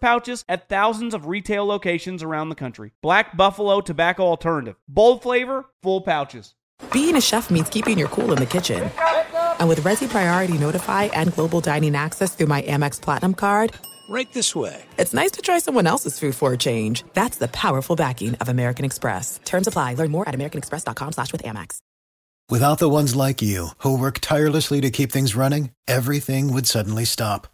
pouches at thousands of retail locations around the country. Black Buffalo Tobacco Alternative. Bold flavor, full pouches. Being a chef means keeping your cool in the kitchen. And with Resy Priority Notify and Global Dining Access through my Amex Platinum card, Right this way. It's nice to try someone else's food for a change. That's the powerful backing of American Express. Terms apply. Learn more at americanexpress.com slash with Amex. Without the ones like you, who work tirelessly to keep things running, everything would suddenly stop.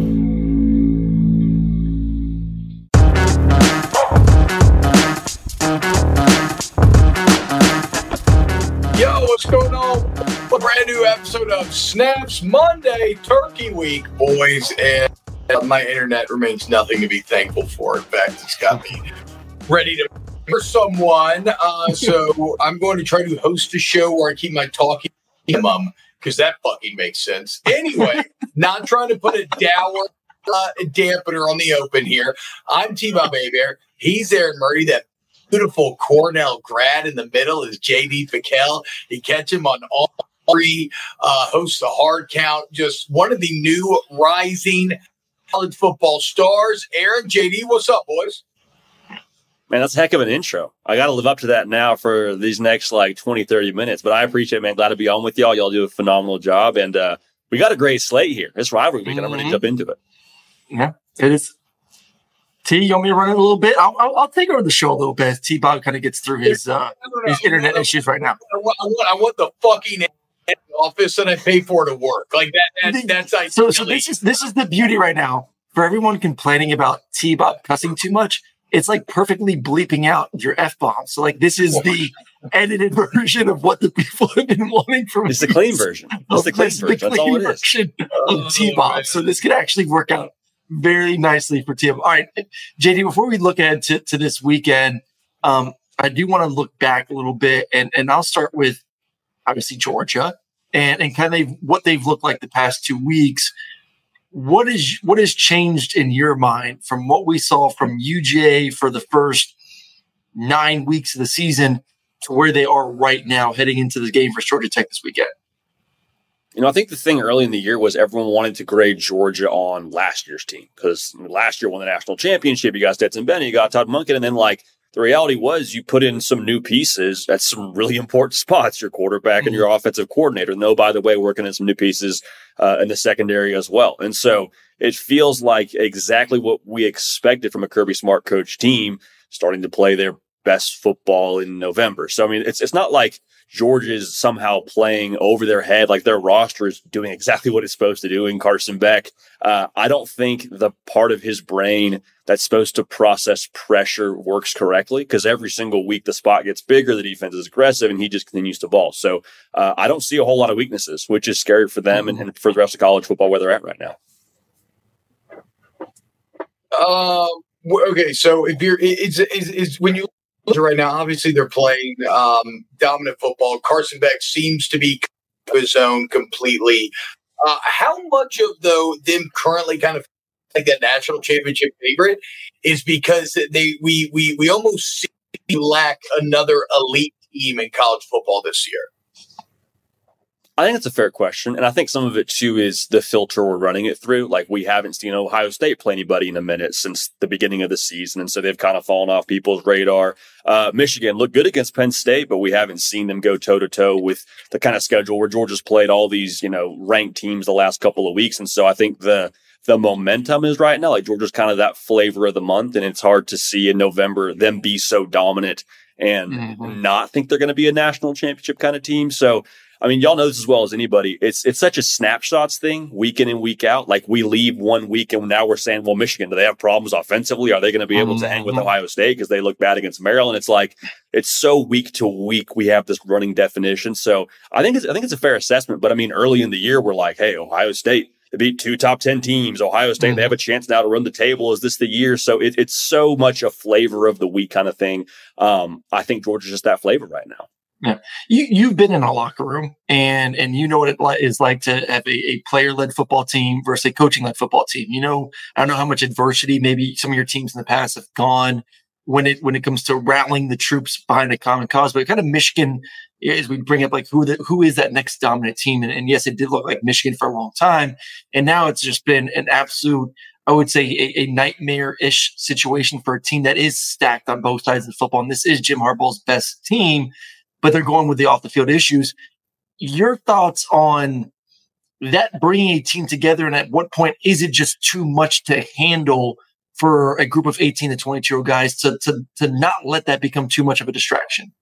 What's going on? A brand new episode of Snaps Monday, Turkey Week, boys, and my internet remains nothing to be thankful for. In fact, it's got me ready to for someone. Uh, so I'm going to try to host a show where I keep my talking minimum because that fucking makes sense. Anyway, not trying to put a dour uh, dampener on the open here. I'm T Bob Hebert. He's Aaron Murray, that beautiful Cornell grad in the middle is JD PicKell. You catch him on all three, uh, hosts a hard count, just one of the new rising college football stars. Aaron, JD, what's up, boys? Man, that's a heck of an intro. I got to live up to that now for these next like 20, 30 minutes. But I appreciate it, man. Glad to be on with y'all. Y'all do a phenomenal job. And uh, we got a great slate here. It's rivalry week, and I'm ready to jump into it. Yeah, it is. T, you want me to run it a little bit? I'll, I'll, I'll take over the show a little bit. T Bob kind of gets through his uh, his internet issues right now. I want, I want, I want the fucking office and I pay for it to work. Like that, that's, that's ideally. So, so this is this is the beauty right now for everyone complaining about T Bob cussing too much. It's like perfectly bleeping out your f bomb. So like this is the edited version of what the people have been wanting from. It's the clean version. It's the clean This is version. That's all it is. of T Bob. So this could actually work out very nicely for T Bob. All right, JD. Before we look ahead to, to this weekend, um, I do want to look back a little bit, and and I'll start with obviously Georgia and and kind of what they've looked like the past two weeks. What is what has changed in your mind from what we saw from UGA for the first nine weeks of the season to where they are right now, heading into the game for Georgia Tech this weekend? You know, I think the thing early in the year was everyone wanted to grade Georgia on last year's team because last year won the national championship. You got Stetson Bennett, you got Todd Monken, and then like the reality was you put in some new pieces at some really important spots. Your quarterback and your offensive coordinator. And though, by the way, working in some new pieces uh, in the secondary as well. And so it feels like exactly what we expected from a Kirby Smart coach team starting to play their best football in November. So I mean, it's it's not like Georgia's somehow playing over their head, like their roster is doing exactly what it's supposed to do. In Carson Beck, uh, I don't think the part of his brain that's supposed to process pressure works correctly because every single week the spot gets bigger, the defense is aggressive, and he just continues to ball. So uh, I don't see a whole lot of weaknesses, which is scary for them and, and for the rest of college football where they're at right now. Um. Okay, so if you're, is is is when you right now, obviously they're playing um, dominant football. Carson Beck seems to be his own completely. Uh, how much of though them currently kind of like that national championship favorite is because they we we we almost see lack another elite team in college football this year. I think it's a fair question. And I think some of it too is the filter we're running it through. Like we haven't seen Ohio State play anybody in a minute since the beginning of the season. And so they've kind of fallen off people's radar. Uh, Michigan looked good against Penn State, but we haven't seen them go toe to toe with the kind of schedule where Georgia's played all these, you know, ranked teams the last couple of weeks. And so I think the, the momentum is right now. Like Georgia's kind of that flavor of the month. And it's hard to see in November them be so dominant and mm-hmm. not think they're going to be a national championship kind of team. So I mean, y'all know this as well as anybody. It's it's such a snapshots thing, week in and week out. Like we leave one week and now we're saying, well, Michigan, do they have problems offensively? Are they going to be able to hang with mm-hmm. Ohio State because they look bad against Maryland? It's like it's so week to week we have this running definition. So I think it's I think it's a fair assessment. But I mean, early in the year, we're like, hey, Ohio State. They beat two top 10 teams. Ohio State, mm-hmm. they have a chance now to run the table. Is this the year? So it, it's so much a flavor of the week kind of thing. Um, I think Georgia's just that flavor right now. Yeah, you you've been in a locker room and and you know what it is like to have a, a player led football team versus a coaching led football team. You know, I don't know how much adversity maybe some of your teams in the past have gone when it when it comes to rallying the troops behind a common cause. But kind of Michigan, as we bring up like who the, who is that next dominant team? And, and yes, it did look like Michigan for a long time, and now it's just been an absolute I would say a, a nightmare ish situation for a team that is stacked on both sides of the football. And this is Jim Harbaugh's best team but they're going with the off the field issues. Your thoughts on that bringing a team together and at what point is it just too much to handle for a group of 18 to 22 year old guys to, to, to not let that become too much of a distraction?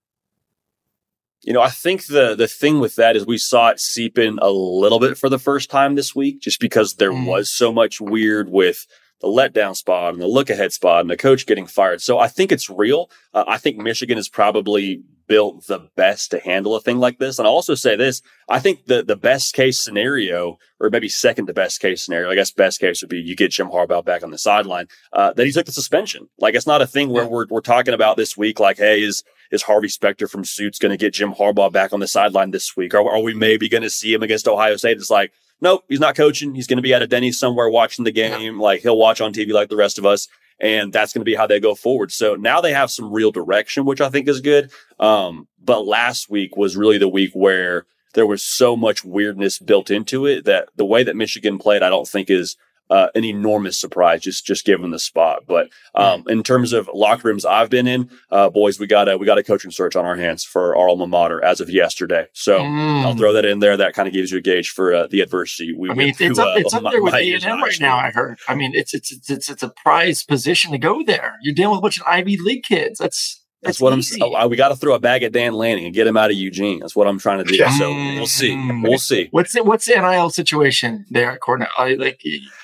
You know, I think the the thing with that is we saw it seep in a little bit for the first time this week, just because there mm. was so much weird with the letdown spot and the look ahead spot and the coach getting fired. So I think it's real. Uh, I think Michigan is probably built the best to handle a thing like this. And I'll also say this, I think the, the best case scenario, or maybe second to best case scenario, I guess best case would be you get Jim Harbaugh back on the sideline, uh, that he took the suspension. Like it's not a thing where we're, we're talking about this week, like, hey, is, is Harvey Specter from Suits going to get Jim Harbaugh back on the sideline this week? Or are we maybe going to see him against Ohio State? It's like, nope, he's not coaching. He's going to be at a Denny's somewhere watching the game. Like he'll watch on TV like the rest of us and that's going to be how they go forward. So now they have some real direction, which I think is good. Um, but last week was really the week where there was so much weirdness built into it that the way that Michigan played, I don't think is uh, an enormous surprise, just just given the spot. But um, in terms of locker rooms I've been in, uh, boys, we got a we got a coaching search on our hands for our alma mater as of yesterday. So mm. I'll throw that in there. That kind of gives you a gauge for uh, the adversity. We I mean, it's, to, up, it's up there with A and M right now. I heard. I mean, it's it's it's it's, it's a prize position to go there. You're dealing with a bunch of Ivy League kids. That's that's, what easy. I'm. Oh, we got to throw a bag at Dan Lanning and get him out of Eugene. That's what I'm trying to do. So we'll see. Mm. We'll see. What's the, what's the NIL situation there at Cornell? Like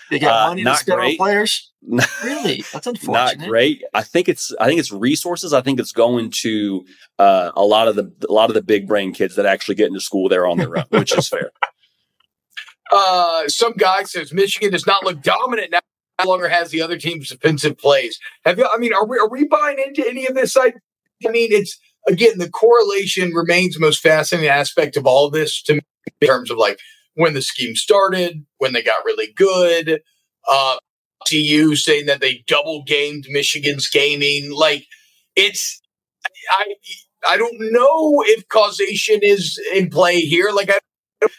they got uh, money to spend on players. really, that's unfortunate. Not great. I think it's. I think it's resources. I think it's going to uh, a lot of the a lot of the big brain kids that actually get into school there on their own, which is fair. Uh, some guy says Michigan does not look dominant now. No longer has the other team's defensive plays. Have you? I mean, are we are we buying into any of this? I, I mean, it's again the correlation remains the most fascinating aspect of all of this to me in terms of like when the scheme started, when they got really good. Uh, TU saying that they double gamed Michigan's gaming. Like it's, I, I don't know if causation is in play here. Like, I,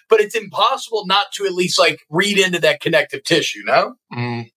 but it's impossible not to at least like read into that connective tissue. No. Mm.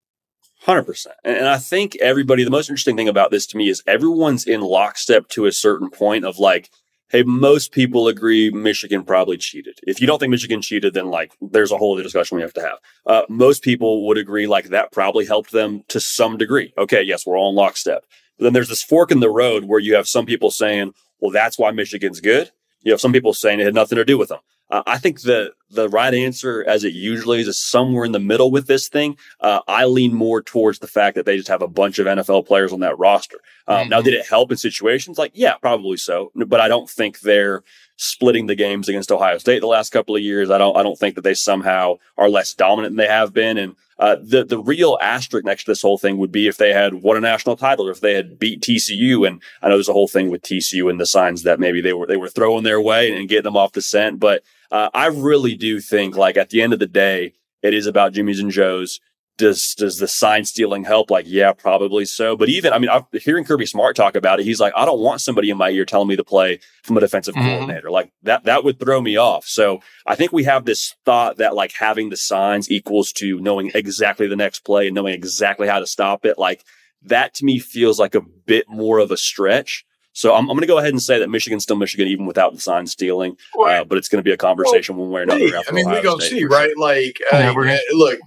Hundred percent, and I think everybody. The most interesting thing about this to me is everyone's in lockstep to a certain point of like, hey, most people agree Michigan probably cheated. If you don't think Michigan cheated, then like there's a whole other discussion we have to have. Uh, most people would agree like that probably helped them to some degree. Okay, yes, we're all in lockstep. But then there's this fork in the road where you have some people saying, well, that's why Michigan's good. You have some people saying it had nothing to do with them. Uh, I think the the right answer, as it usually is, is somewhere in the middle with this thing. Uh, I lean more towards the fact that they just have a bunch of NFL players on that roster. Um, mm-hmm. Now, did it help in situations? Like, yeah, probably so. But I don't think they're splitting the games against Ohio State the last couple of years. I don't. I don't think that they somehow are less dominant than they have been. And uh, the the real asterisk next to this whole thing would be if they had won a national title or if they had beat TCU. And I know there's a whole thing with TCU and the signs that maybe they were they were throwing their way and getting them off the scent. But uh, I really do think like at the end of the day, it is about Jimmy's and Joe's does does the sign stealing help? Like, yeah, probably so. But even, I mean, I'm hearing Kirby Smart talk about it. He's like, I don't want somebody in my ear telling me to play from a defensive mm-hmm. coordinator. Like that, that would throw me off. So I think we have this thought that like having the signs equals to knowing exactly the next play and knowing exactly how to stop it. Like that to me feels like a bit more of a stretch. So I'm, I'm going to go ahead and say that Michigan's still Michigan, even without the sign stealing. Uh, but it's going to be a conversation well, one way or another. Hey, I mean, we go see, right? Like, uh, look,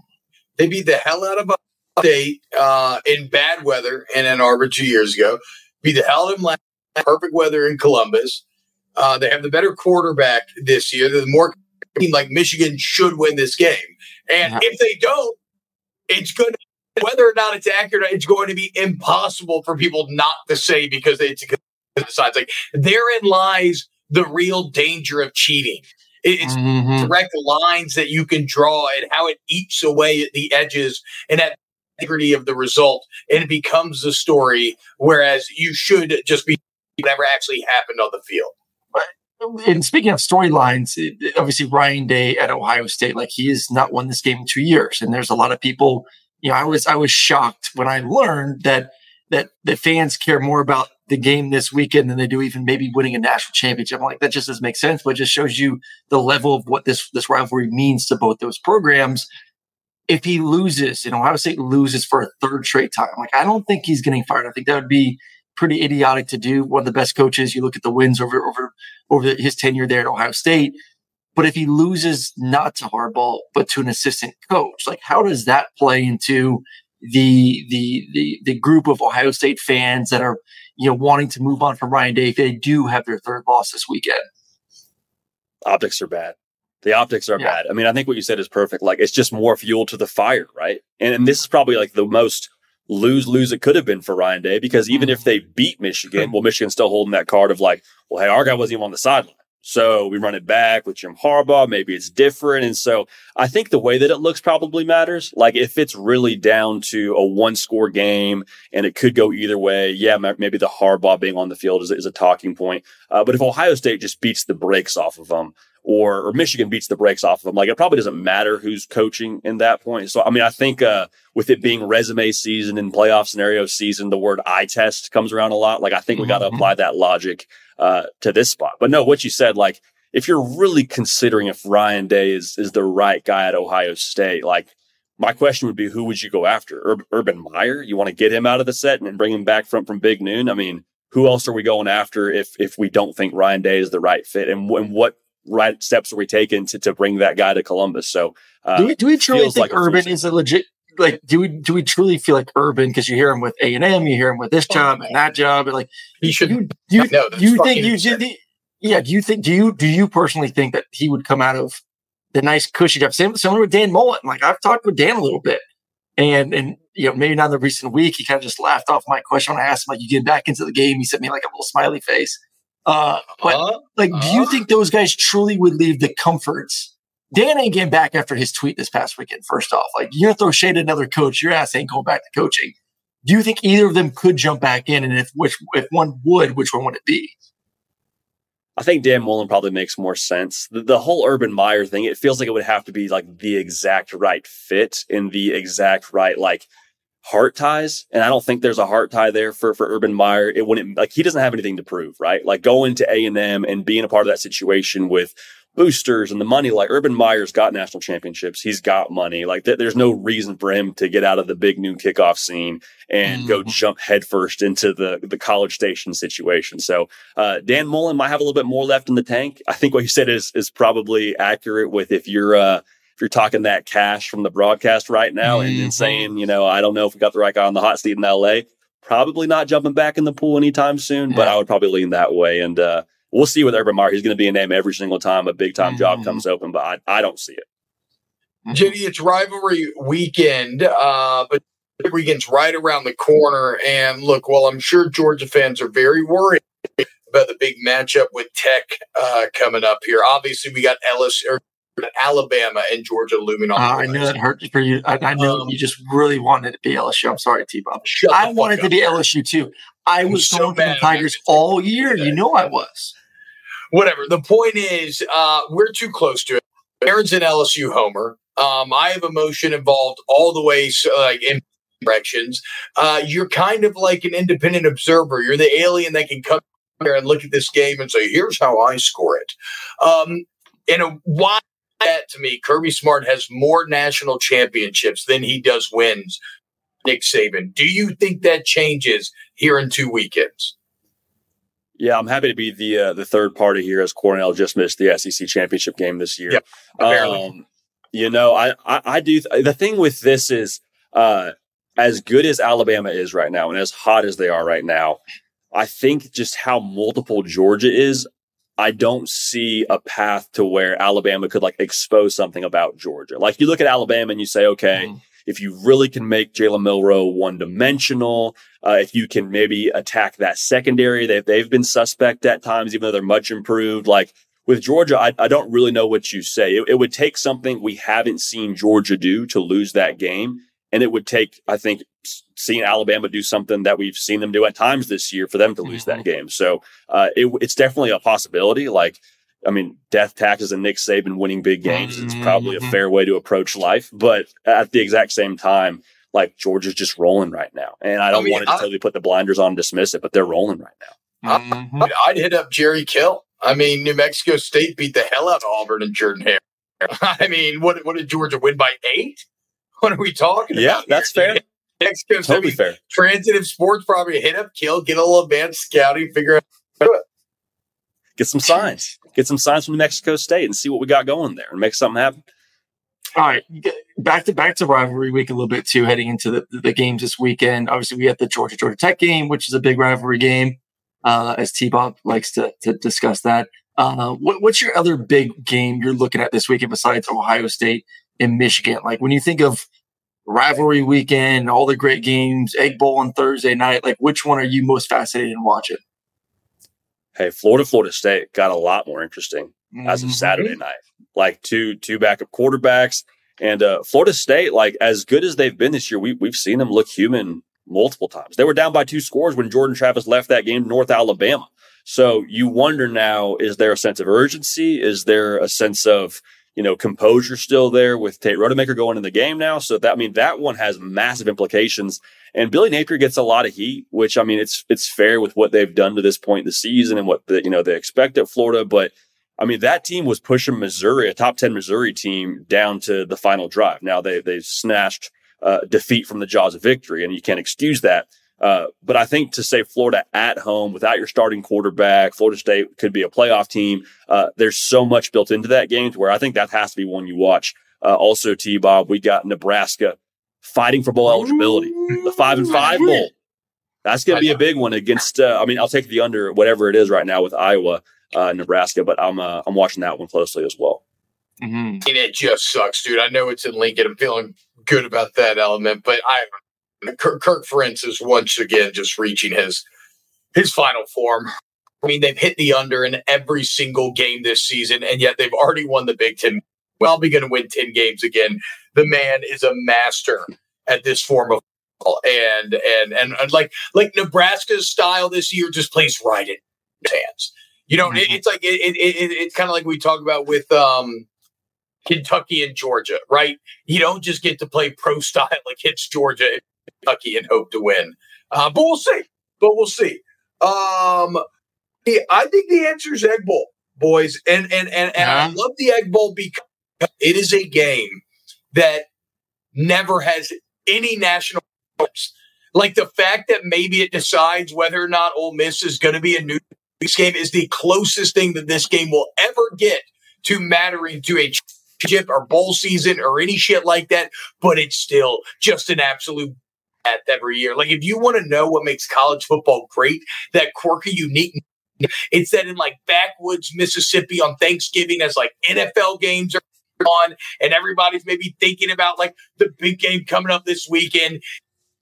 they beat the hell out of State uh, in bad weather in Ann Arbor two years ago. Beat the hell out of them last perfect weather in Columbus. Uh, they have the better quarterback this year. The more like Michigan should win this game. And if they don't, it's going to whether or not it's accurate, it's going to be impossible for people not to say because it's decides like therein lies the real danger of cheating. It's mm-hmm. direct lines that you can draw and how it eats away at the edges and at integrity of the result, and it becomes the story. Whereas you should just be whatever actually happened on the field. And speaking of storylines, obviously Ryan Day at Ohio State, like he has not won this game in two years, and there's a lot of people. You know, I was I was shocked when I learned that that the fans care more about the game this weekend than they do even maybe winning a national championship. I'm like, that just doesn't make sense, but it just shows you the level of what this, this rivalry means to both those programs. If he loses, you know, Ohio State loses for a third straight time, like, I don't think he's getting fired. I think that would be pretty idiotic to do. One of the best coaches, you look at the wins over, over, over his tenure there at Ohio State. But if he loses not to Harbaugh, but to an assistant coach, like how does that play into the the the the group of Ohio State fans that are you know wanting to move on from Ryan Day if they do have their third loss this weekend. Optics are bad. The optics are yeah. bad. I mean, I think what you said is perfect. Like it's just more fuel to the fire, right? And, and this is probably like the most lose lose it could have been for Ryan Day because even mm-hmm. if they beat Michigan, well, Michigan's still holding that card of like, well, hey, our guy wasn't even on the sideline. So we run it back with Jim Harbaugh. Maybe it's different. And so I think the way that it looks probably matters. Like if it's really down to a one score game and it could go either way, yeah, maybe the Harbaugh being on the field is, is a talking point. Uh, but if Ohio State just beats the brakes off of them, or, or Michigan beats the brakes off of them. Like it probably doesn't matter who's coaching in that point. So, I mean, I think, uh, with it being resume season and playoff scenario season, the word eye test comes around a lot. Like I think we got to mm-hmm. apply that logic, uh, to this spot. But no, what you said, like if you're really considering if Ryan Day is, is the right guy at Ohio State, like my question would be, who would you go after? Ur- Urban Meyer? You want to get him out of the set and bring him back from, from Big Noon? I mean, who else are we going after if, if we don't think Ryan Day is the right fit? And, and what right steps are we taking to, to bring that guy to Columbus? So, uh, do we, do we truly think like Urban is a legit, like, do we, do we truly feel like Urban? Cause you hear him with A and M, you hear him with this job and that job. And like, he should, you, you, no, you think you should, yeah. Do you think, do you, do you personally think that he would come out of the nice cushy job? Same, similar with Dan Mullen. Like I've talked with Dan a little bit and, and, you know, maybe not in the recent week, he kind of just laughed off my question when I asked him, like, you get back into the game. He sent me like a little smiley face. Uh, but uh, like, uh, do you uh-huh. think those guys truly would leave the comforts? Dan ain't getting back after his tweet this past weekend. First off, like you're gonna throw shade at another coach, your ass ain't going back to coaching. Do you think either of them could jump back in? And if which if one would, which one would it be? I think Dan Mullen probably makes more sense. The, the, whole Urban Meyer thing, it feels like it would have to be like the exact right fit in the exact right like heart ties. And I don't think there's a heart tie there for, for Urban Meyer. It wouldn't like he doesn't have anything to prove, right? Like going to A and M and being a part of that situation with boosters and the money. Like Urban Meyer's got national championships. He's got money. Like th- there's no reason for him to get out of the big noon kickoff scene and mm. go jump headfirst into the, the college station situation. So, uh, Dan Mullen might have a little bit more left in the tank. I think what you said is, is probably accurate with if you're, uh, if you're talking that cash from the broadcast right now mm-hmm. and, and, saying, you know, I don't know if we got the right guy on the hot seat in LA, probably not jumping back in the pool anytime soon, yeah. but I would probably lean that way. And uh, we'll see with Urban Meyer. He's going to be a name every single time a big time mm-hmm. job comes open, but I, I don't see it. JD, it's rivalry weekend, uh, but weekend's right around the corner. And look, well, I'm sure Georgia fans are very worried about the big matchup with Tech uh, coming up here. Obviously, we got LSU or Alabama and Georgia looming on. Uh, I knew that hurt for you. I, I know um, you just really wanted to be LSU. I'm sorry, T Bob. I wanted to be LSU too. I was so going for the Tigers all year. You know I was. Whatever. The point is, uh, we're too close to it. Aaron's an LSU homer. Um, I have emotion involved all the way, so, like in directions. Uh, you're kind of like an independent observer. You're the alien that can come here and look at this game and say, "Here's how I score it." Um, and why that to me, Kirby Smart has more national championships than he does wins. Nick Saban. Do you think that changes here in two weekends? Yeah, I'm happy to be the uh, the third party here as Cornell just missed the SEC championship game this year. Yep, apparently. Um, you know, I, I, I do. Th- the thing with this is, uh, as good as Alabama is right now, and as hot as they are right now, I think just how multiple Georgia is. I don't see a path to where Alabama could like expose something about Georgia. Like you look at Alabama and you say, okay, Mhm. If you really can make Jalen Milroe one dimensional, uh, if you can maybe attack that secondary, they've, they've been suspect at times, even though they're much improved. Like with Georgia, I, I don't really know what you say. It, it would take something we haven't seen Georgia do to lose that game. And it would take, I think, seeing Alabama do something that we've seen them do at times this year for them to lose that game. So uh, it, it's definitely a possibility. Like, I mean, death taxes and Nick Saban winning big games is probably a Mhm. fair way to approach life. But at the exact same time, like Georgia's just rolling right now. And I don't mean, want to I- totally put the blinders on and dismiss it, but they're rolling right now. Mhm. I'd, I'd hit up Jerry Kill. I mean, New Mexico State beat the hell out of Auburn and Jordan Hare. I mean, what, what did Georgia win by eight? What are we talking Yeah, about? Yeah, that's here? fair. Mexico State, Totally fair. transitive sports probably hit up Kill, get a little advanced scouting, figure out. Get some signs. Get some signs from New Mexico State and see what we got going there and make something happen. All right, back to back to rivalry week a little bit too. Heading into the, the games this weekend, obviously we have the Georgia Georgia Tech game, which is a big rivalry game. Uh, as T Bob likes to to discuss that. Uh, what, what's your other big game you're looking at this weekend besides Ohio State and Michigan? Like when you think of rivalry weekend, all the great games, Egg Bowl on Thursday night, like which one are you most fascinated in watching? Hey, Florida, Florida State got a lot more interesting as of Mhm. Saturday night. Like two two backup quarterbacks. And uh, Florida State, like as good as they've been this year, we we've seen them look human multiple times. They were down by two scores when Jordan Travis left that game North Alabama. So you wonder now, is there a sense of urgency? Is there a sense of, you know, composure still there with Tate Rodemaker going in the game now? So that I mean that one has massive implications. And Billy Napier gets a lot of heat, which I mean it's it's fair with what they've done to this point in the season and what the you know they expect at Florida, but I mean, that team was pushing Missouri, a top 10 Missouri team, down to the final drive. Now they, they snatched uh, defeat from the jaws of victory, and you can't excuse that. Uh, but I think to say Florida at home without your starting quarterback, Florida State could be a playoff team. Uh, there's so much built into that game to where I think that has to be one you watch. Uh, also, T Bob, we got Nebraska fighting for bowl eligibility, the five and five bowl. That's going to be a big one against. Uh, I mean, I'll take the under whatever it is right now with Iowa, uh, Nebraska, but I'm uh, I'm watching that one closely as well. Mhm. And it just sucks, dude. I know it's in Lincoln. I'm feeling good about that element, but I Kirk, Kirk Ferentz is once again just reaching his his final form. I mean, they've hit the under in every single game this season, and yet they've already won the Big Ten. Well, be going to win ten games again. The man is a master at this form of football, and and and, and like like Nebraska's style this year just plays right in his hands. You know, it, Mhm. it's like it, it, it, it's kind of like we talk about with um Kentucky and Georgia, right? You don't just get to play pro style like it's Georgia Kentucky and hope to win. Uh, but we'll see. But we'll see. Um, yeah, I think the answer is Egg Bowl, boys, and and and, and I love the Egg Bowl because it is a game that never has any national hopes. Like the fact that maybe it decides whether or not Ole Miss is going to be a new game is the closest thing that this game will ever get to mattering to a championship or bowl season or any shit like that. But it's still just an absolute at every year. Like if you want to know what makes college football great, that quirky, unique. It's that in like backwoods Mississippi on Thanksgiving as like NFL games are on and everybody's maybe thinking about like the big game coming up this weekend.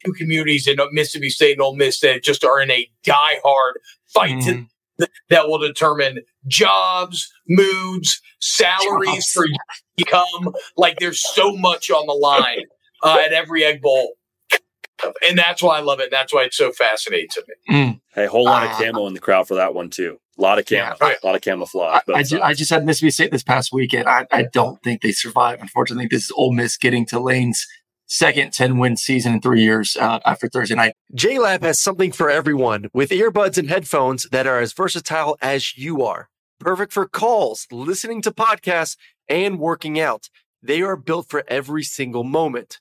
Two communities in Mississippi State and Ole Miss that just are in a die-hard fight to Mhm. that will determine jobs, moods, salaries Jobs. for you to come. Like there's so much on the line uh, at every Egg Bowl. And that's why I love it. And That's why it's so fascinating to me. Hey, whole lot of Ah. camo in the crowd for that one too. A lot of camo, Yeah, right. a lot of camouflage. I, I, ju- I just had Mississippi State this past weekend. I, I don't think they survive. Unfortunately, this is Ole Miss getting to Lane's second 10 win season in three years uh, after Thursday night. JLab has something for everyone with earbuds and headphones that are as versatile as you are. Perfect for calls, listening to podcasts, and working out. They are built for every single moment.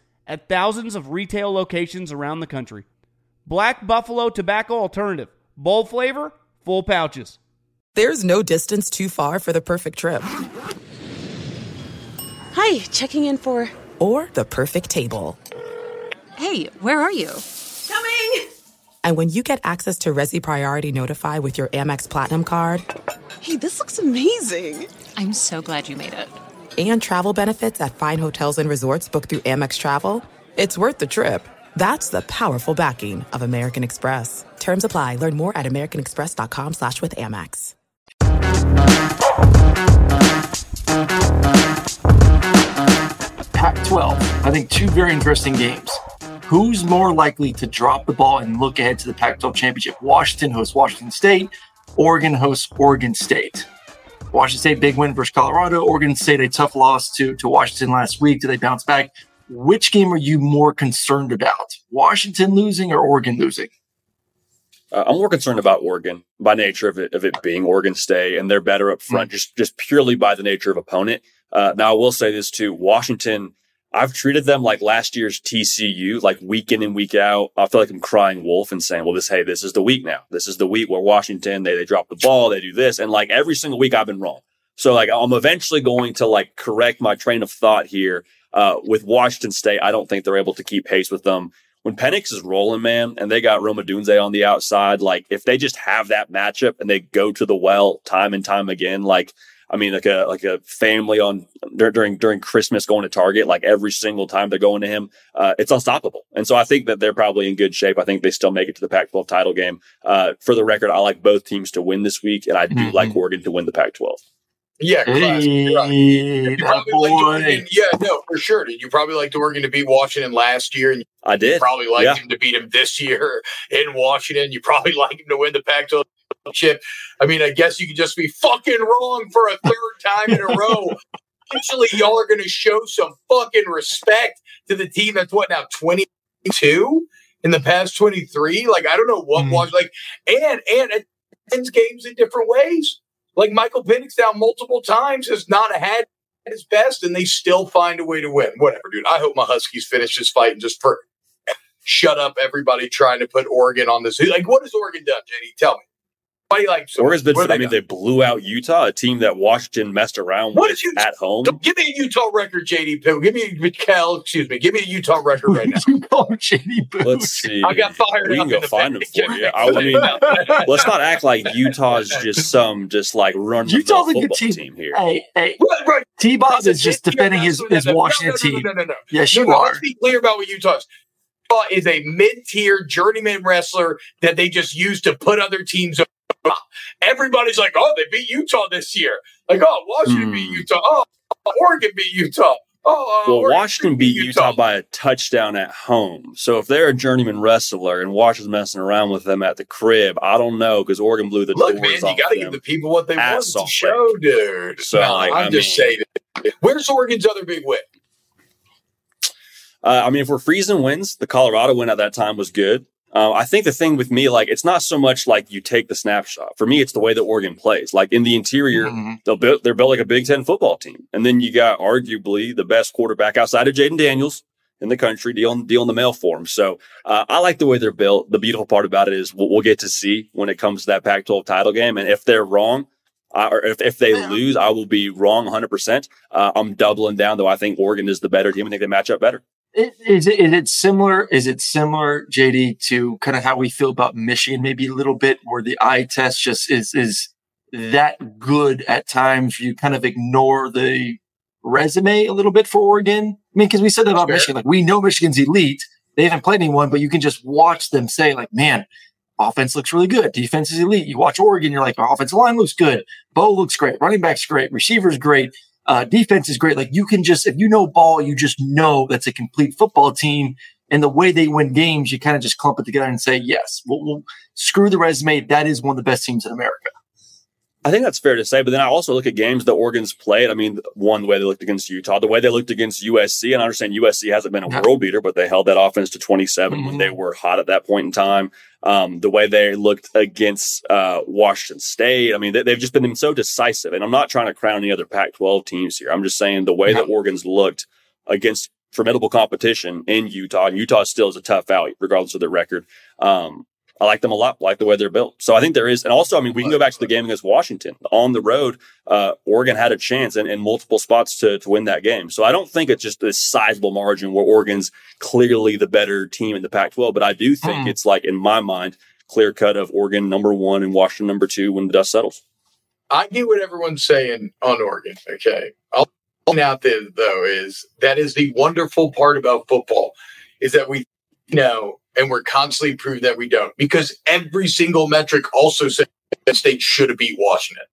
at thousands of retail locations around the country. Black Buffalo Tobacco Alternative. Bold flavor, full pouches. There's no distance too far for the perfect trip Hi, checking in for. or the perfect table. Hey, where are you? Coming! And when you get access to Resy Priority Notify with your Amex Platinum card Hey, this looks amazing. I'm so glad you made it. And travel benefits at fine hotels and resorts booked through Amex Travel, it's worth the trip. That's the powerful backing of American Express. Terms apply. Learn more at americanexpress.com slash with Amex. Pac 12, I think two very interesting games. Who's more likely to drop the ball and look ahead to the Pac 12 championship? Washington hosts Washington State, Oregon hosts Oregon State. Washington State, big win versus Colorado. Oregon State, a tough loss to, to Washington last week. Do they bounce back? Which game are you more concerned about? Washington losing or Oregon losing? Uh, I'm more concerned about Oregon by nature of it, of it being Oregon State, and they're better up front, just just purely by the nature of opponent. Uh, now, I will say this too: Washington. I've treated them like last year's TCU, like week in and week out. I feel like I'm crying wolf and saying, "Well, this hey, this is the week now. This is the week where Washington they they drop the ball, they do this, and like every single week I've been wrong. So like I'm eventually going to like correct my train of thought here. Uh, with Washington State, I don't think they're able to keep pace with them when Penix is rolling, man, and they got Rome Odunze on the outside, like if they just have that matchup and they go to the well time and time again, like I mean, like a like a family on dur- during during Christmas going to Target, like every single time they're going to him, uh, it's unstoppable. And so I think that they're probably in good shape. I think they still make it to the Pac-12 title game. Uh, for the record, I like both teams to win this week, and I do Mhm. like Oregon to win the Pac-12. Yeah, classic. You're right. Hey, You that probably liked boy. Oregon. Yeah, no, for sure. Did you probably liked Oregon to beat Washington last year, and I you did. probably liked Yeah. him to beat him this year in Washington. You probably like him to win the Pac-12 chip. I mean, I guess you could just be fucking wrong for a third time in a row. Eventually, y'all are going to show some fucking respect to the team that's what now twenty two in the past 23. Like, I don't know what mm. was like, and, and it ends games in different ways. Like Michael Penix down multiple times has not had his best, and they still find a way to win. Whatever, dude. I hope my Huskies finish this fight and just for shut up everybody trying to put Oregon on this. Like, what has Oregon done, JD? Tell me. Why do you like so Oregon's been, I mean, done? they blew out Utah, a team that Washington messed around what with you, at home. Give me a Utah record, JD Poo. Give me a Cal, excuse me. Give me a Utah record right now. JD Poo. Let's see. I got fired. We can go find them for you. I, I mean, let's not act like Utah's just some just like run Utah's a good team. team. here. Hey, hey, right, right. T. Bob is just defending his, his Washington team. No, no, no, no. Yes, you are. Let's be clear about what Utah's is a mid-tier journeyman wrestler that they just use to put other teams Everybody's like, oh, they beat Utah this year. Like, oh, Washington mm. beat hmm. Utah. Oh, Oregon beat Utah. Oh, uh, well, Oregon Washington beat Utah. Utah. by a touchdown at home. So if they're a journeyman wrestler and Washington's messing around with them at the crib, I don't know because Oregon blew the Look, man, you got to give the people what they want to show, dude. So no, like, I'm I just mean, saying. Where's Oregon's other big win? Uh, I mean, if we're freezing wins, the Colorado win at that time was good. Uh, I think the thing with me, like, it's not so much like you take the snapshot. For me, it's the way that Oregon plays. Like in the interior, mm-hmm. they'll build, they're built like a Big Ten football team. And then you got arguably the best quarterback outside of Jayden Daniels in the country dealing, dealing the mail for him. So, uh, I like the way they're built. The beautiful part about it is we'll, we'll get to see when it comes to that Pac 12 title game. And if they're wrong, uh, or if, if they lose, I will be wrong 100%. Uh, I'm doubling down, though. I think Oregon is the better team. I think they match up better. Is it, is it similar? Is it similar, JD, to kind of how we feel about Michigan? Maybe a little bit, where the eye test just is is that good at times. You kind of ignore the resume a little bit for Oregon. I mean, because we said that about sure. Michigan, like we know Michigan's elite. They haven't played anyone, but you can just watch them say, like, man, offense looks really good. Defense is elite. You watch Oregon, you're like, offensive line looks good. Bo looks great. Running back's great. Receivers great. Uh, defense is great. Like you can just, if you know ball, you just know that's a complete football team. And the way they win games, you kind of just clump it together and say, yes, we'll, we'll screw the resume. That is one of the best teams in America. I think that's fair to say. But then I also look at games that Oregon's played. I mean, one, the way they looked against Utah, the way they looked against USC. And I understand USC hasn't been a world beater, but they held that offense to 27 mm-hmm. when they were hot at that point in time. Um, the way they looked against uh, Washington State. I mean, they, have just been so decisive. And I'm not trying to crown any other Pac 12 teams here. I'm just saying the way that Oregon's looked against formidable competition in Utah, and Utah still is a tough out, regardless of their record. Um, I like them a lot. I like the way they're built. So I think there is, and also, I mean, we can go back to the game against Washington on the road. Uh, Oregon had a chance in, in multiple spots to, to win that game. So I don't think it's just this sizable margin where Oregon's clearly the better team in the Pac-12, but I do think mm. it's like, in my mind, clear cut of Oregon number one and Washington number two when the dust settles. I get what everyone's saying on Oregon. Okay. I'll point out there though is that is the wonderful part about football is that we know and we're constantly proving that we don't because every single metric also said that State should have beat Washington.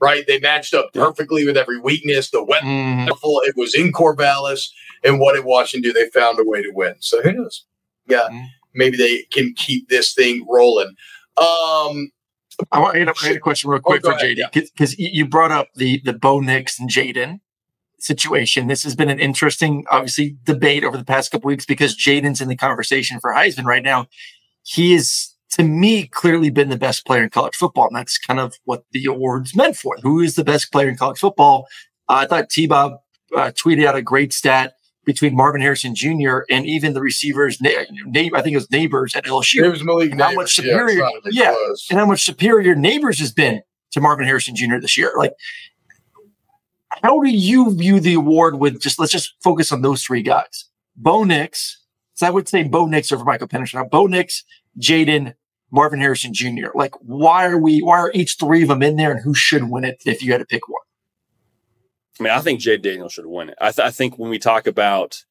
Right? They matched up perfectly with every weakness. The wet mm. it was in Corvallis, and what did Washington do? They found a way to win. So who knows? Yeah, mm. maybe they can keep this thing rolling. Um, I want to add a question real oh, quick oh, for JD because yeah. you brought up the the Bo Nix and Jayden situation. This has been an interesting, obviously, debate over the past couple weeks because Jayden's in the conversation for Heisman right now. He is, to me, clearly been the best player in college football. And that's kind of what the award's meant for. Who is the best player in college football? Uh, I thought T Bob uh, tweeted out a great stat between Marvin Harrison Jr. and even the receivers, na- I think it was Nabers at LSU. It was Malik how much superior, yeah, yeah and how much superior Nabers has been to Marvin Harrison Jr. this year. Like how do you view the award with just let's just focus on those three guys? Bo Nix. So I would say Bo Nix over Michael Penix. Now, Bo Nix, Jayden, Marvin Harrison Jr. Like, why are we, why are each three of them in there and who should win it if you had to pick one? I mean, I think Jay Daniel should win it. I, th- I, think when we talk about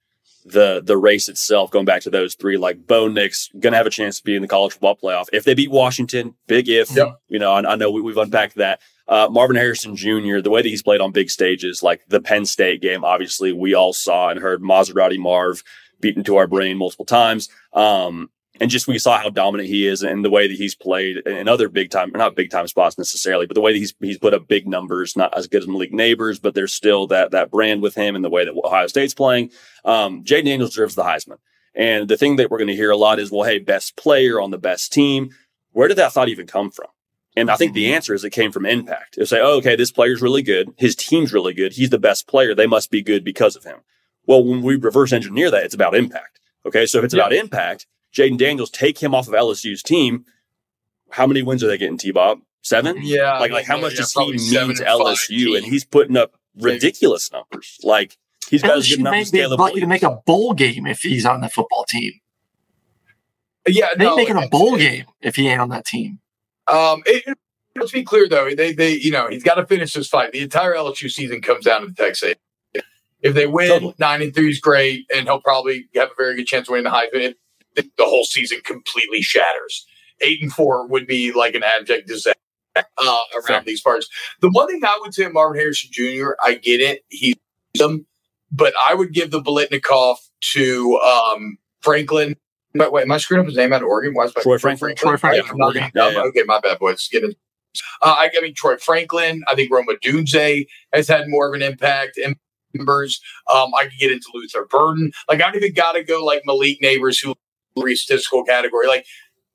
the the race itself, going back to those three, like Bo Nix going to have a chance to be in the college football playoff if they beat Washington. Big if, yep. you know. I, I know we, have unpacked that. Uh, Marvin Harrison Jr., the way that he's played on big stages, like the Penn State game, obviously we all saw and heard Maserati Marv beaten to our brain multiple times. Um, and just we saw how dominant he is and the way that he's played in other big time, not big time spots necessarily, but the way that he's he's put up big numbers, not as good as Malik Nabers, but there's still that that brand with him and the way that Ohio State's playing. Um, Jay Daniels deserves the Heisman. And the thing that we're going to hear a lot is, well, hey, best player on the best team. Where did that thought even come from? And I think the mm-hmm. answer is it came from impact. It'll say, oh, okay, this player's really good. His team's really good. He's the best player. They must be good because of him. Well, when we reverse engineer that, it's about impact. Okay. So if it's yeah. about impact, Jayden Daniels, take him off of LSU's team. How many wins are they getting, T Bob? Seven? Yeah. Like, like how much yeah, does he mean to LSU? And he's putting up ridiculous numbers. Like he's got LSU a good enough scale lucky to make a bowl game if he's on the football team. Yeah, they no, making a bowl game if he ain't on that team. Um, it, let's be clear though. They, they, you know, he's got to finish this fight. The entire LSU season comes down to the Texas. If they win, totally. nine and three is great, and he'll probably have a very good chance of winning the Heisman. If the whole season completely shatters, eight and four would be like an abject disaster uh, around Fair. these parts. The one thing I would say, Marvin Harrison Jr., I get it, he's them, but I would give the Biletnikoff to um, Franklin. But wait, am I screwing up his name out of Oregon? Why is Troy Franklin? Troy Franklin. Yeah, yeah, yeah. Okay, my bad, boys. Getting uh, I, I, mean, Troy Franklin. I think Rome Odunze has had more of an impact. And members, um, I could get into Luther Burden. Like, I don't even got to go like Malik Nabers, who statistical category. Like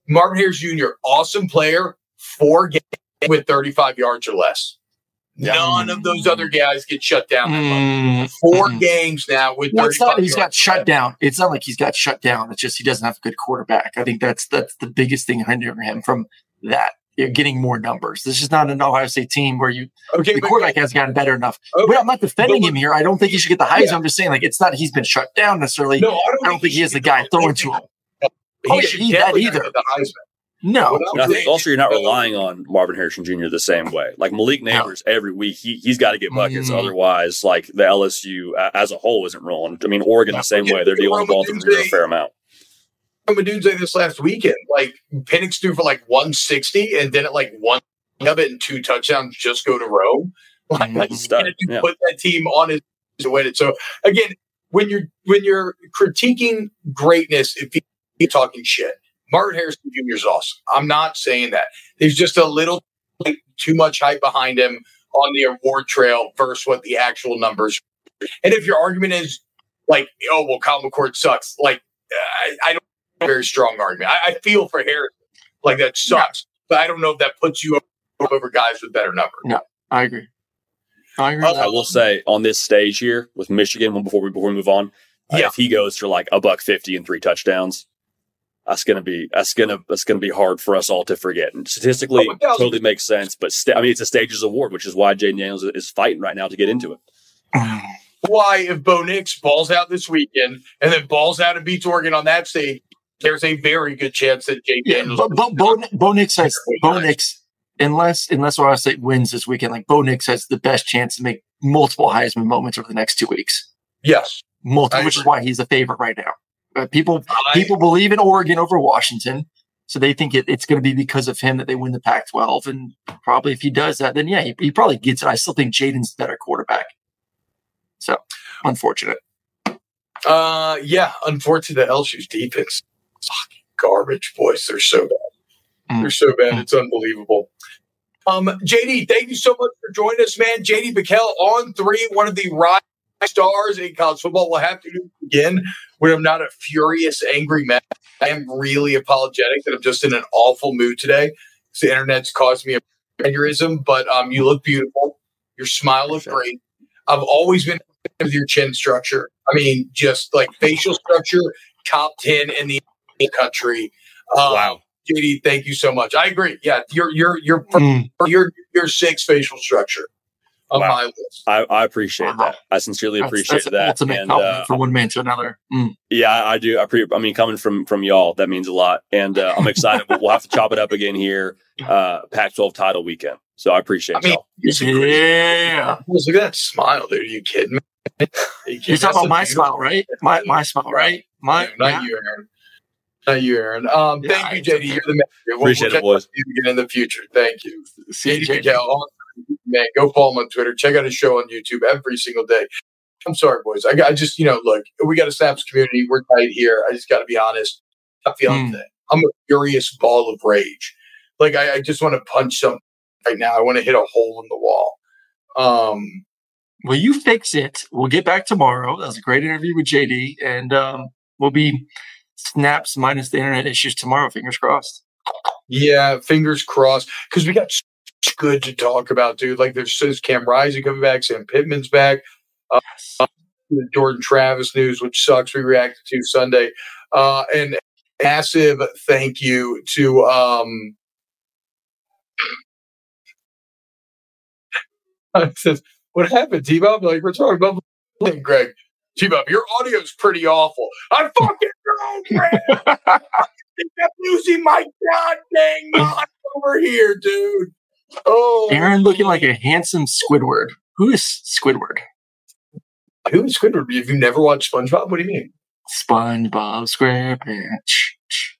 Marvin Harris Jr., awesome player, four games with 35 yards or less. None of those other guys get shut down. Mm. 4 mm. games now with. Well, it's not he's got shut down. It's not like he's got shut down. It's just he doesn't have a good quarterback. I think that's that's the biggest thing hindering him from that you're getting more numbers. This is not an Ohio State team where you okay, the quarterback has gotten better enough. Okay. But I'm not defending but, him here. I don't think he should get the Heisman. Yeah. I'm just saying like it's not he's been shut down necessarily. No, I don't, I don't think, he is the guy throwing to him. He oh, should that either. The Heisman. No. I think also you're not relying on Marvin Harrison Jr. the same way. Like Malik Nabers no. every week, he he's got to get buckets. Mm. Otherwise, like the LSU as a whole isn't rolling. I mean, Oregon the same way. They're dealing with Baltimore a fair amount. I'm a dude Odunze this last weekend. Like Penix threw for like 160 and then at like one of it and two touchdowns just go to Rome. Like, mm-hmm. like yeah. put that team on his to win it. So again, when you're when you're critiquing greatness, if you're talking shit, Marvin Harrison Jr. is awesome. I'm not saying that. There's just a little like, too much hype behind him on the award trail versus what the actual numbers. And if your argument is like, oh well, Kyle McCord sucks, like I, I don't have a very strong argument. I, I feel for Harris like that sucks, but I don't know if that puts you over guys with better numbers. No, I agree. I agree. I will say on this stage here with Michigan, before we before we move on, uh, yeah. if he goes for like a buck fifty and three touchdowns, that's gonna be that's gonna that's gonna be hard for us all to forget. And statistically, oh, totally makes sense. But st- I mean, it's a stages award, which is why Jayden Daniels is fighting right now to get into it. Why, if Bo Nix balls out this weekend and then balls out and beats Oregon on that stage, there's a very good chance that Jay yeah, Daniels. But, but Bo, Bo Nix has Bo Nix, unless unless Ohio State wins this weekend, like Bo Nix has the best chance to make multiple Heisman moments over the next two weeks. Yes, multiple, which is why he's a favorite right now. Uh, people I, people believe in Oregon over Washington, so they think it, it's going to be because of him that they win the Pac-12. And probably if he does that, then yeah, he, he probably gets it. I still think Jayden's better quarterback. So unfortunate. Uh, yeah, unfortunate. LSU's defense fucking garbage, boys. They're so bad. Mm. They're so bad. It's unbelievable. Um, JD, thank you so much for joining us, man. JD PicKell On3, one of the rising stars in college football. We'll have to do again when I'm not a furious, angry man. I am really apologetic that I'm just in an awful mood today. The internet's caused me a aneurysm, but um, you look beautiful. Your smile looks great. I've always been with your chin structure. I mean, just like facial structure, top 10 in the country. Um, wow. JD, thank you so much. I agree. Yeah, your your your mm. your your six facial structure on wow. my list. I, I appreciate wow. that. I sincerely that's, appreciate that's that. Ultimate and, uh, from one man to another. Mm. Yeah, I do. I, pre- I mean, coming from from y'all, that means a lot, and uh, I'm excited. we'll have to chop it up again here, uh, Pac-12 title weekend. So I appreciate I mean, y'all. Yeah, look at that smile, dude. Are you kidding me? You You're talking about my smile, right? My my smile, right? My no, not yeah. you, Aaron. Not you, Aaron. Um, yeah, thank you, JD. You're the man. We'll, Appreciate we'll it, boys. Again in the future. Thank you. See JD PicKell, man, go follow him on Twitter. Check out his show on YouTube every single day. I'm sorry, boys. I, got, I just, you know, look, we got a Snaps community. We're tight here. I just got to be honest. I'm feeling mm. I'm a furious ball of rage. Like, I, I just want to punch something right now. I want to hit a hole in the wall. Um, well, you fix it. We'll get back tomorrow. That was a great interview with JD. And um, we'll be snaps minus the internet issues tomorrow. Fingers crossed. Yeah, fingers crossed. Because we got good to talk about, dude. Like there's says Cam Rising coming back, Sam Pittman's back. Uh, uh, the Jordan Travis news, which sucks. We reacted to Sunday. Uh, and massive thank you to um says, what happened, T-Bob? Like, we're talking about Greg. T-Bob, your audio's pretty awful. I fucking know, Greg. I'm losing my god goddamn mind over here, dude. Oh, Aaron looking like a handsome Squidward. Who is Squidward? Who is Squidward? Have you never watched SpongeBob? What do you mean? SpongeBob SquarePants.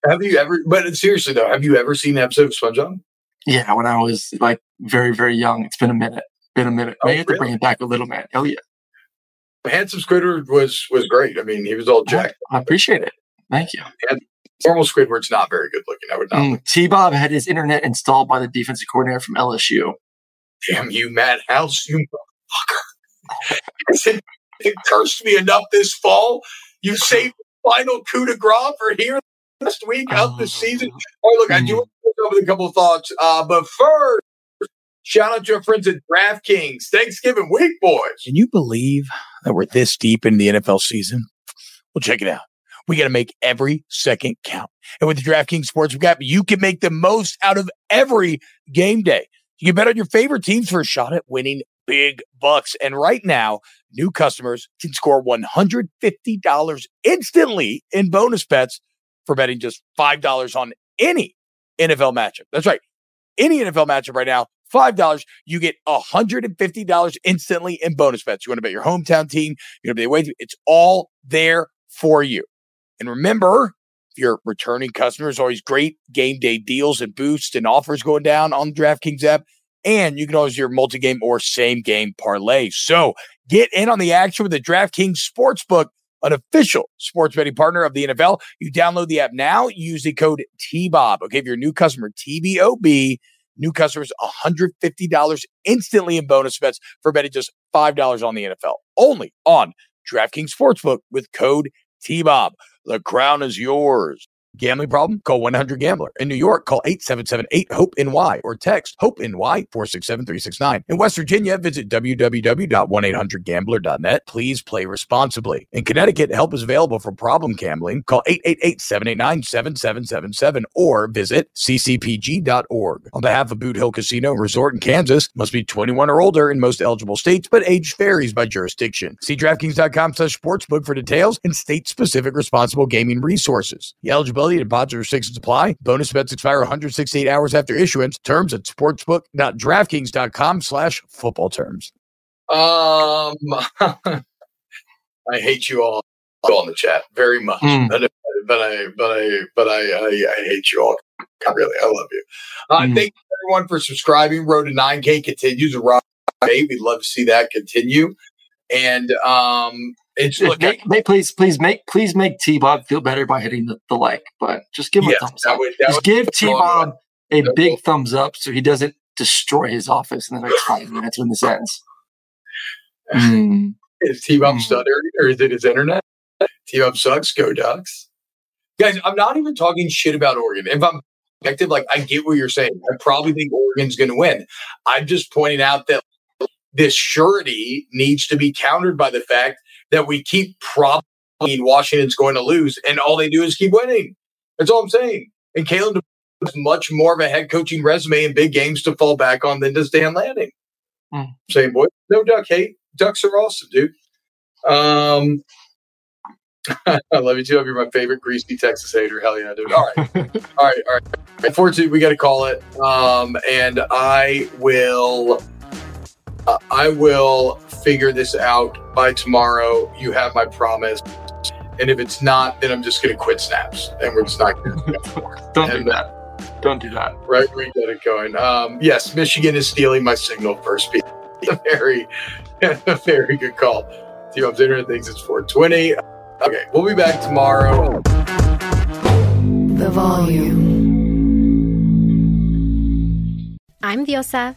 Have you ever? But seriously though, have you ever seen an episode of SpongeBob? Yeah, when I was like very, very young. It's been a minute. Been a minute. Oh, have to bring it back a little, man. Hell yeah. Handsome Squidward was was great. I mean, he was all jacked. I appreciate it. Thank you. Normal Squidward's not very good looking. I would not. Mm, T Bob had his internet installed by the defensive coordinator from LSU. Damn you, Matt House, you motherfucker! it, it cursed me enough this fall. You saved the final coup de grace for here last week of the season. Oh, look, I do want to go with a couple of thoughts, uh, but first, shout out to our friends at DraftKings. Thanksgiving week, boys. Can you believe that we're this deep in the NFL season? Well, check it out. We got to make every second count. And with the DraftKings Sportsbook app, you can make the most out of every game day. You can bet on your favorite teams for a shot at winning big bucks. And right now, new customers can score $150 instantly in bonus bets for betting just $5 on any NFL matchup. That's right. Any NFL matchup right now, $5, you get $150 instantly in bonus bets. You want to bet your hometown team, you're going to be away. It's all there for you. And remember, if you're returning customers, always great game day deals and boosts and offers going down on the DraftKings app. And you can always do your multi game or same game parlay. So get in on the action with the DraftKings Sportsbook, an official sports betting partner of the NFL. You download the app now, use the code TBOB. Okay, if you're a new customer, TBOB, new customers $150 instantly in bonus bets for betting just $5 on the NFL. Only on DraftKings Sportsbook with code TBOB. The crown is yours. Gambling problem? Call 100 Gambler. In New York, call 877 8 HOPE NY or text HOPE NY 467 369. In West Virginia, visit www.1800gambler.net. Please play responsibly. In Connecticut, help is available for problem gambling. Call 888 789 7777 or visit ccpg.org. On behalf of Boot Hill Casino Resort in Kansas, must be 21 or older in most eligible states, but age varies by jurisdiction. See DraftKings.com slash sportsbook for details and state specific responsible gaming resources. The eligibility and deposit restrictions apply. Bonus bets expire 168 hours after issuance. Terms at sportsbook.draftkings.com slash football terms. Um, I hate you all all in the chat very much, Mm. but, but I but I but I, I I hate you all. Really, I love you. Uh, Mm. Thank you everyone for subscribing. Road to 9K continues. Around eight. We'd love to see that continue. And um, it's look. make, make- please, please make please make T Bob feel better by hitting the, the like button. Just give him Yes, a thumbs up. would- Just give T Bob a That big will- thumbs up so he doesn't destroy his office in the next five minutes when this ends. Mm. Is T Bob Mm. stuttering or is it his internet? T Bob sucks. Go Ducks. Guys, I'm not even talking shit about Oregon. If I'm objective, like I get what you're saying. I probably think Oregon's going to win. I'm just pointing out that this surety needs to be countered by the fact that we keep probably Washington's going to lose, and all they do is keep winning. That's all I'm saying. And Kalen has much more of a head coaching resume in big games to fall back on than does Dan Lanning. Hmm. Saying, boy, no duck hate. Ducks are awesome, dude. Um, I love you too. You're my favorite greasy Texas hater. Hell yeah, dude. All right, all right, all right. Unfortunately, we got to call it. Um, and I will, uh, I will figure this out by tomorrow. You have my promise. And if it's not, then I'm just going to quit snaps, and we're just not going to. Don't do And, uh, that. Don't do that. right, we got it going. Um, yes, Michigan is stealing my signal for speed. very, very good call. T-Bob's internet thinks it's 420. Okay, we'll be back tomorrow. The volume. I'm Diosa.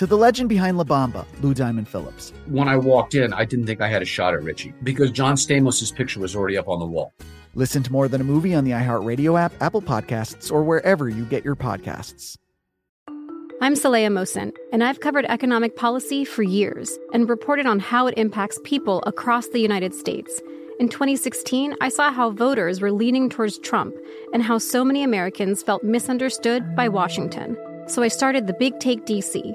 to the legend behind La Bamba, Lou Diamond Phillips. When I walked in, I didn't think I had a shot at Richie because John Stamos' picture was already up on the wall. Listen to more than a movie on the iHeartRadio app, Apple Podcasts, or wherever you get your podcasts. I'm Saleha Mohsin, and I've covered economic policy for years and reported on how it impacts people across the United States. In 2016, I saw how voters were leaning towards Trump and how so many Americans felt misunderstood by Washington. So I started the Big Take DC